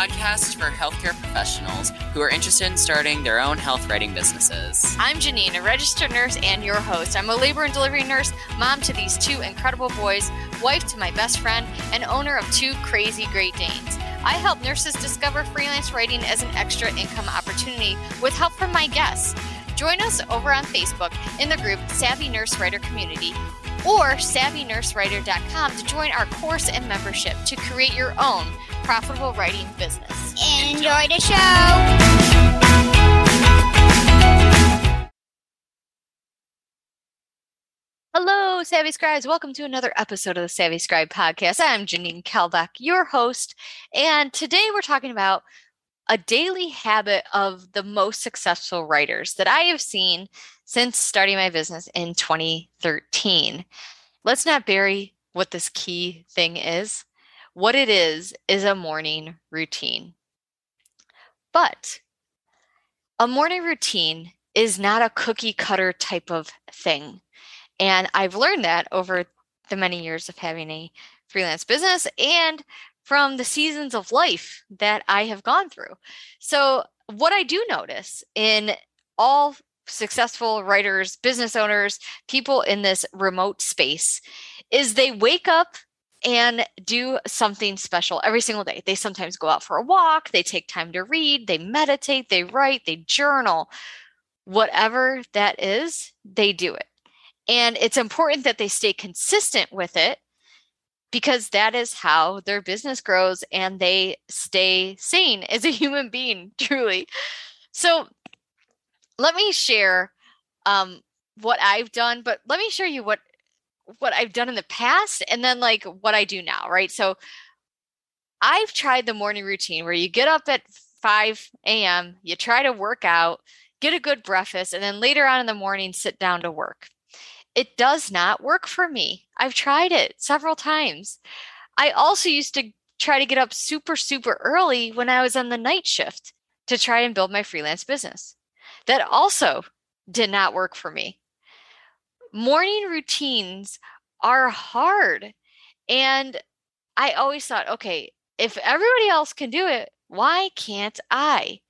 Podcast, for healthcare professionals who are interested in starting their own health writing businesses. I'm Janine, a registered nurse and your host. I'm a labor and delivery nurse, mom to these two incredible boys, wife to my best friend, and owner of two crazy Great Danes. I help nurses discover freelance writing as an extra income opportunity with help from my guests. Join us over on Facebook in the group Savvy Nurse Writer Community or savvynursewriter.com to join our course and membership to create your own profitable writing business. Enjoy the show. Hello, Savvy Scribes. Welcome to another episode of the Savvy Scribe podcast. I'm Janine Kalbach, your host, and today we're talking about a daily habit of the most successful writers that I have seen since starting my business in 2013. Let's not bury what this key thing is. What it is, is a morning routine. But a morning routine is not a cookie cutter type of thing. And I've learned that over the many years of having a freelance business and from the seasons of life that I have gone through. So, what I do notice in all successful writers, business owners, people in this remote space is they wake up and do something special every single day. They sometimes go out for a walk, they take time to read, they meditate, they write, they journal. Whatever that is, they do it. And it's important that they stay consistent with it because that is how their business grows and they stay sane as a human being, truly. So, let me share um, what I've done, but let me show you what what I've done in the past and then like what I do now, right? So I've tried the morning routine where you get up at 5 a.m., you try to work out, get a good breakfast, and then later on in the morning sit down to work. It does not work for me. I've tried it several times. I also used to try to get up super, super early when I was on the night shift to try and build my freelance business that also did not work for me. Morning routines are hard. And I always thought, okay, if everybody else can do it, why can't I?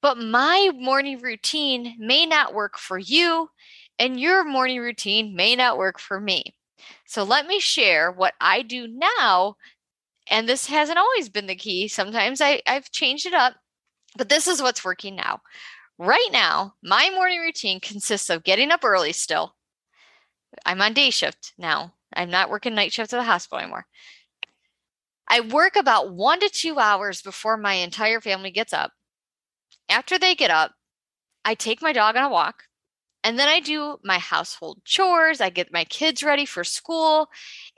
But my morning routine may not work for you, and your morning routine may not work for me. So let me share what I do now. And this hasn't always been the key. Sometimes I, I've changed it up, but this is what's working now. Right now, my morning routine consists of getting up early still. I'm on day shift now. I'm not working night shift at the hospital anymore. I work about one to two hours before my entire family gets up. After they get up, I take my dog on a walk and then I do my household chores. I get my kids ready for school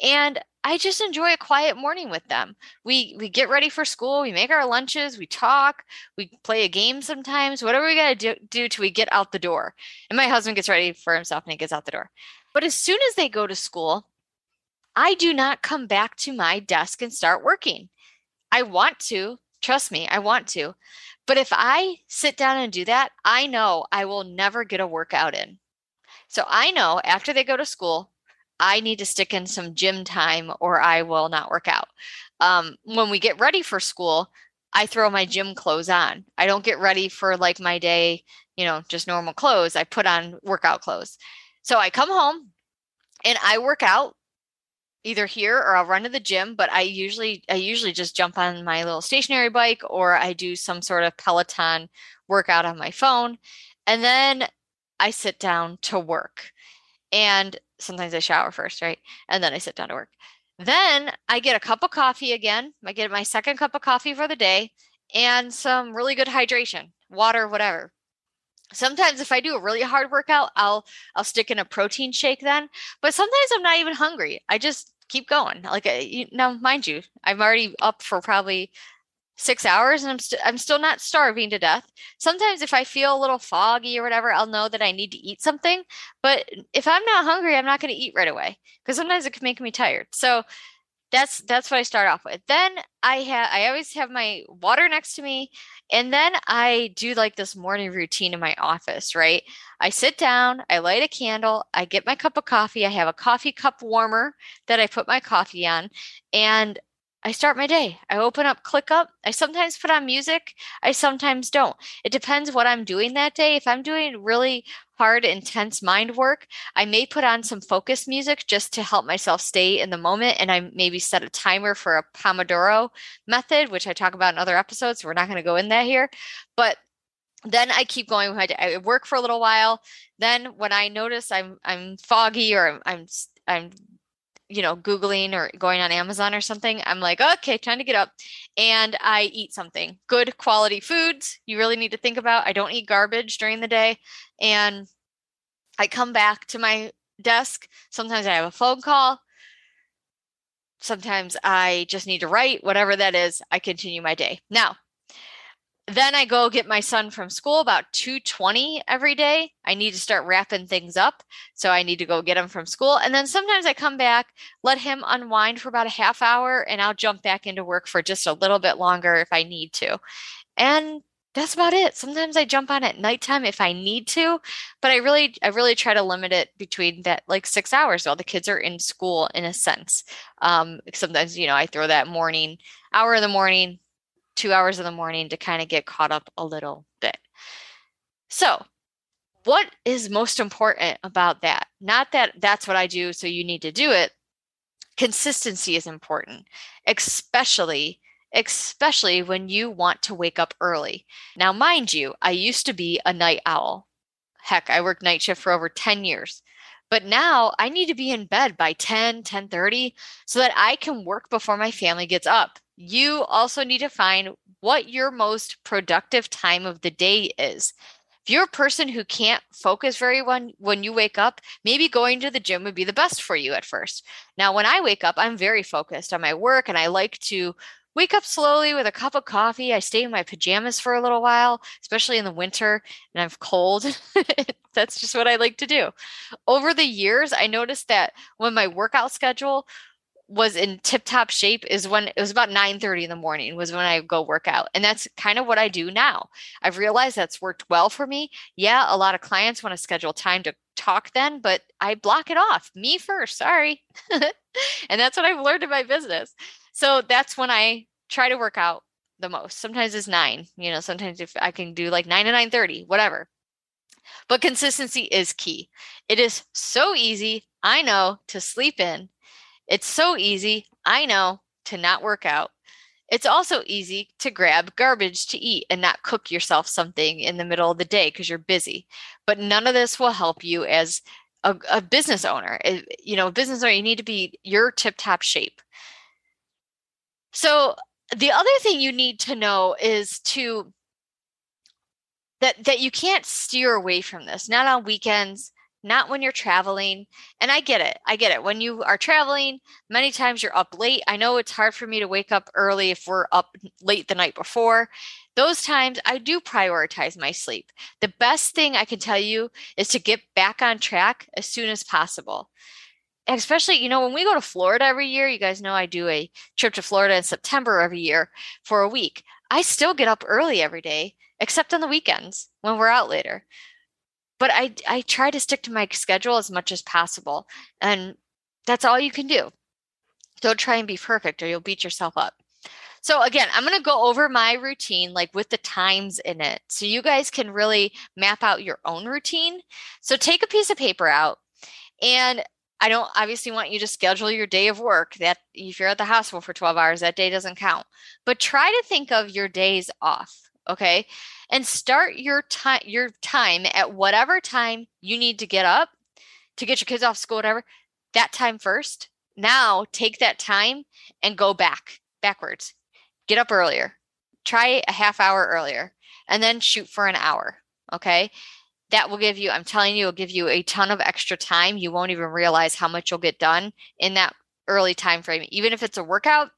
and I just enjoy a quiet morning with them. We we get ready for school, we make our lunches, we talk, we play a game sometimes, whatever we got to do, do till we get out the door. And my husband gets ready for himself and he gets out the door. But as soon as they go to school, I do not come back to my desk and start working. I want to, trust me, I want to. But if I sit down and do that, I know I will never get a workout in. So I know after they go to school, I need to stick in some gym time or I will not work out. Um, when we get ready for school, I throw my gym clothes on. I don't get ready for like my day, you know, just normal clothes. I put on workout clothes. So I come home and I work out either here or I'll run to the gym, but I usually I usually just jump on my little stationary bike or I do some sort of Peloton workout on my phone. And then I sit down to work. And sometimes I shower first, right? And then I sit down to work. Then I get a cup of coffee again. I get my second cup of coffee for the day and some really good hydration, water, whatever. Sometimes if i do a really hard workout i'll i'll stick in a protein shake then but sometimes i'm not even hungry i just keep going like uh, you now mind you i'm already up for probably six hours and I'm, st- I'm still not starving to death. Sometimes if I feel a little foggy or whatever, I'll know that I need to eat something. But if I'm not hungry, I'm not going to eat right away because sometimes it can make me tired. So that's that's what I start off with. Then I have I always have my water next to me and then I do like this morning routine in my office, right? I sit down, I light a candle, I get my cup of coffee, I have a coffee cup warmer that I put my coffee on and I start my day. I open up ClickUp. I sometimes put on music. I sometimes don't. It depends what I'm doing that day. If I'm doing really hard, intense mind work, I may put on some focus music just to help myself stay in the moment. And I maybe set a timer for a Pomodoro method, which I talk about in other episodes. So we're not going to go in that here. But then I keep going. I work for a little while. Then when I notice I'm I'm foggy or I'm I'm, I'm you know, Googling or going on Amazon or something, I'm like, okay, time to get up. And I eat something good quality foods. You really need to think about. I don't eat garbage during the day. And I come back to my desk. Sometimes I have a phone call. Sometimes I just need to write, whatever that is, I continue my day. Now, then I go get my son from school about 2:20 every day. I need to start wrapping things up, so I need to go get him from school. And then sometimes I come back, let him unwind for about a half hour, and I'll jump back into work for just a little bit longer if I need to. And that's about it. Sometimes I jump on at nighttime if I need to, but I really I really try to limit it between that like 6 hours while the kids are in school in a sense. Um sometimes you know, I throw that morning hour in the morning two hours in the morning to kind of get caught up a little bit. So, what is most important about that? Not that that's what I do, so you need to do it. Consistency is important, especially especially when you want to wake up early. Now, mind you, I used to be a night owl. Heck, I worked night shift for over 10 years. But now I need to be in bed by 10, 10:30 so that I can work before my family gets up you also need to find what your most productive time of the day is. If you're a person who can't focus very well when you wake up, maybe going to the gym would be the best for you at first. Now, when I wake up, I'm very focused on my work and I like to wake up slowly with a cup of coffee. I stay in my pajamas for a little while, especially in the winter and I'm cold. That's just what I like to do. Over the years, I noticed that when my workout schedule was in tip top shape is when it was about 9 30 in the morning was when I go work out. And that's kind of what I do now. I've realized that's worked well for me. Yeah, a lot of clients want to schedule time to talk then, but I block it off. Me first, sorry. and that's what I've learned in my business. So that's when I try to work out the most. Sometimes it's nine, you know, sometimes if I can do like nine to nine thirty, whatever. But consistency is key. It is so easy, I know, to sleep in it's so easy, I know, to not work out. It's also easy to grab garbage to eat and not cook yourself something in the middle of the day because you're busy. But none of this will help you as a, a business owner. It, you know, business owner, you need to be your tip top shape. So the other thing you need to know is to that that you can't steer away from this. Not on weekends, not when you're traveling. And I get it. I get it. When you are traveling, many times you're up late. I know it's hard for me to wake up early if we're up late the night before. Those times I do prioritize my sleep. The best thing I can tell you is to get back on track as soon as possible. Especially, you know, when we go to Florida every year, you guys know I do a trip to Florida in September every year for a week. I still get up early every day, except on the weekends when we're out later but I I try to stick to my schedule as much as possible. And that's all you can do. Don't try and be perfect or you'll beat yourself up. So again, I'm going to go over my routine like with the times in it. So you guys can really map out your own routine. So take a piece of paper out and I don't obviously want you to schedule your day of work that if you're at the hospital for 12 hours that day doesn't count. But try to think of your days off okay and start your time your time at whatever time you need to get up to get your kids off school whatever that time first now take that time and go back backwards get up earlier try a half hour earlier and then shoot for an hour okay that will give you, I'm telling you, will give you a ton of extra time. You won't even realize how much you'll get done in that early time frame. Even if it's a workout,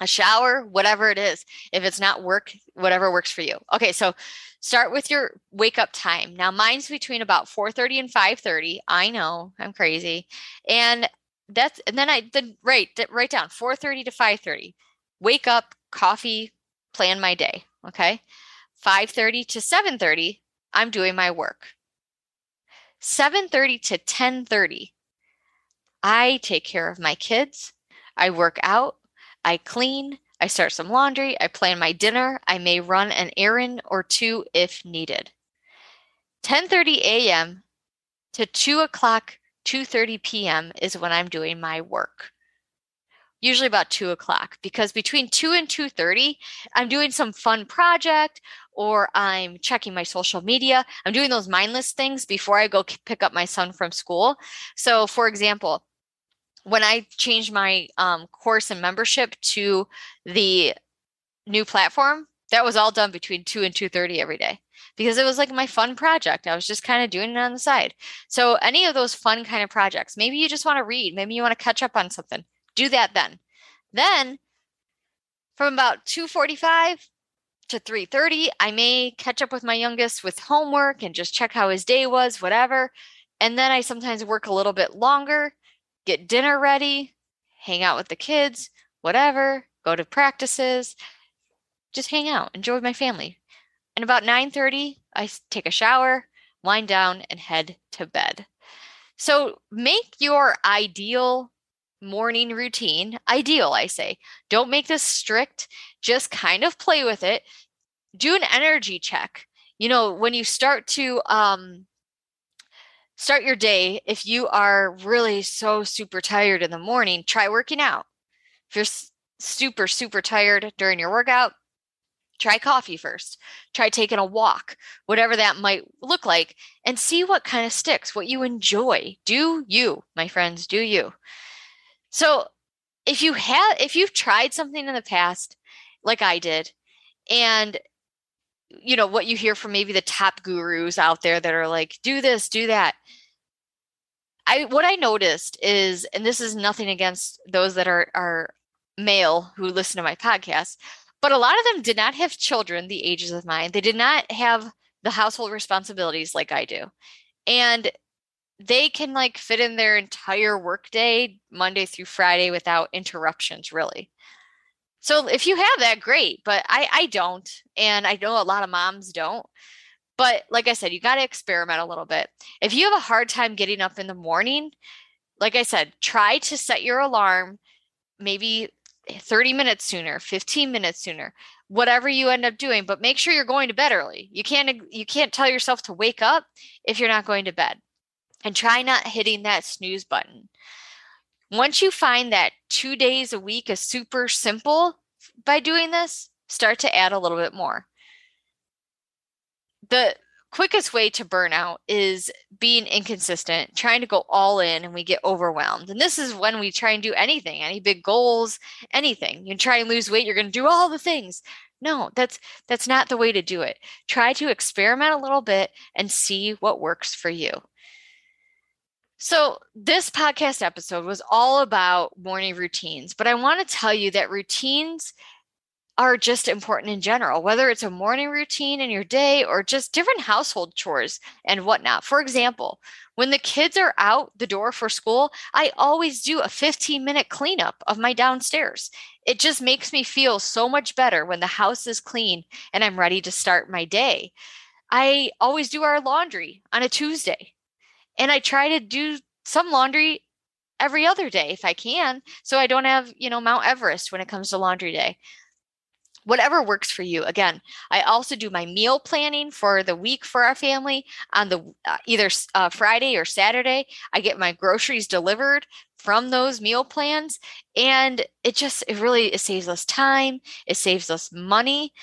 a shower, whatever it is. If it's not work, whatever works for you. Okay, so start with your wake up time. Now mine's between about 4:30 and 5:30. I know, I'm crazy. And that's and then I then write write down 4:30 to 5:30. Wake up, coffee, plan my day, okay? 5:30 to 7:30, I'm doing my work. 7:30 to 10:30, I take care of my kids. I work out, I clean, I start some laundry, I plan my dinner, I may run an errand or two if needed. 10:30 a.m. to 2 o'clock 2:30 p.m. is when I'm doing my work. Usually about 2 o'clock because between 2 and 2:30 I'm doing some fun project or I'm checking my social media. I'm doing those mindless things before I go pick up my son from school. So for example, when I changed my um, course and membership to the new platform, that was all done between 2 and 2:30 every day because it was like my fun project. I was just kind of doing it on the side. So any of those fun kind of projects, maybe you just want to read, maybe you want to catch up on something. Do that then. Then from about 2:45 to 3:30, I may catch up with my youngest with homework and just check how his day was, whatever. And then I sometimes work a little bit longer, get dinner ready, hang out with the kids, whatever, go to practices, just hang out, enjoy my family. And about 9:30, I take a shower, wind down and head to bed. So make your ideal morning routine ideal, I say. Don't make this strict, just kind of play with it. Do an energy check. You know, when you start to um start your day, if you are really so super tired in the morning, try working out. If you're super super tired during your workout, try coffee first. Try taking a walk whatever that might look like and see what kind of sticks what you enjoy. Do you my friends do you. So if you have if you've tried something in the past like i did and you know what you hear from maybe the top gurus out there that are like do this do that i what i noticed is and this is nothing against those that are are male who listen to my podcast but a lot of them did not have children the ages of mine. They did not have the household responsibilities like I do. And they can like fit in their entire workday Monday through Friday without interruptions, really. So if you have that, great. But I, I don't. And I know a lot of moms don't. But like I said, you got to experiment a little bit. If you have a hard time getting up in the morning, like I said, try to set your alarm maybe 30 minutes sooner 15 minutes sooner whatever you end up doing but make sure you're going to bed early you can't you can't tell yourself to wake up if you're not going to bed and try not hitting that snooze button once you find that two days a week is super simple by doing this start to add a little bit more the quickest way to burnout is being inconsistent, trying to go all in, and we get overwhelmed. And this is when we try and do anything, any big goals, anything. You try and lose weight, you're going to do all the things. No, that's that's not the way to do it. Try to experiment a little bit and see what works for you. So, this podcast episode was all about morning routines, but I want to tell you that routines are just important in general, whether it's a morning routine in your day or just different household chores and whatnot. For example, when the kids are out the door for school, I always do a 15 minute cleanup of my downstairs. It just makes me feel so much better when the house is clean and I'm ready to start my day. I always do our laundry on a Tuesday, and I try to do some laundry every other day if I can, so I don't have, you know, Mount Everest when it comes to laundry day whatever works for you. Again, I also do my meal planning for the week for our family on the uh, either uh, Friday or Saturday. I get my groceries delivered from those meal plans and it just it really it saves us time, it saves us money.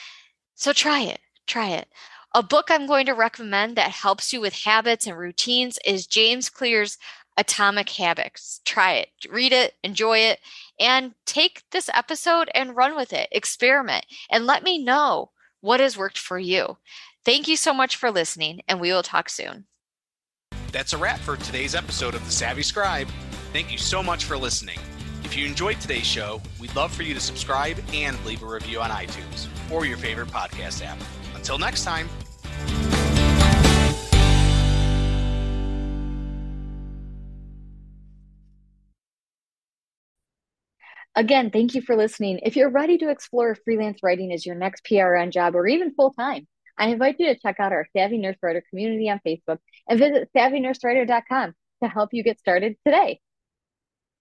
So try it. Try it. A book I'm going to recommend that helps you with habits and routines is James Clear's Atomic Habits. Try it, read it, enjoy it, and take this episode and run with it. Experiment and let me know what has worked for you. Thank you so much for listening, and we will talk soon. That's a wrap for today's episode of The Savvy Scribe. Thank you so much for listening. If you enjoyed today's show, we'd love for you to subscribe and leave a review on iTunes or your favorite podcast app. Until next time. Again, thank you for listening. If you're ready to explore freelance writing as your next PRN job or even full time, I invite you to check out our Savvy Nurse Writer community on Facebook and visit savvynursewriter.com to help you get started today.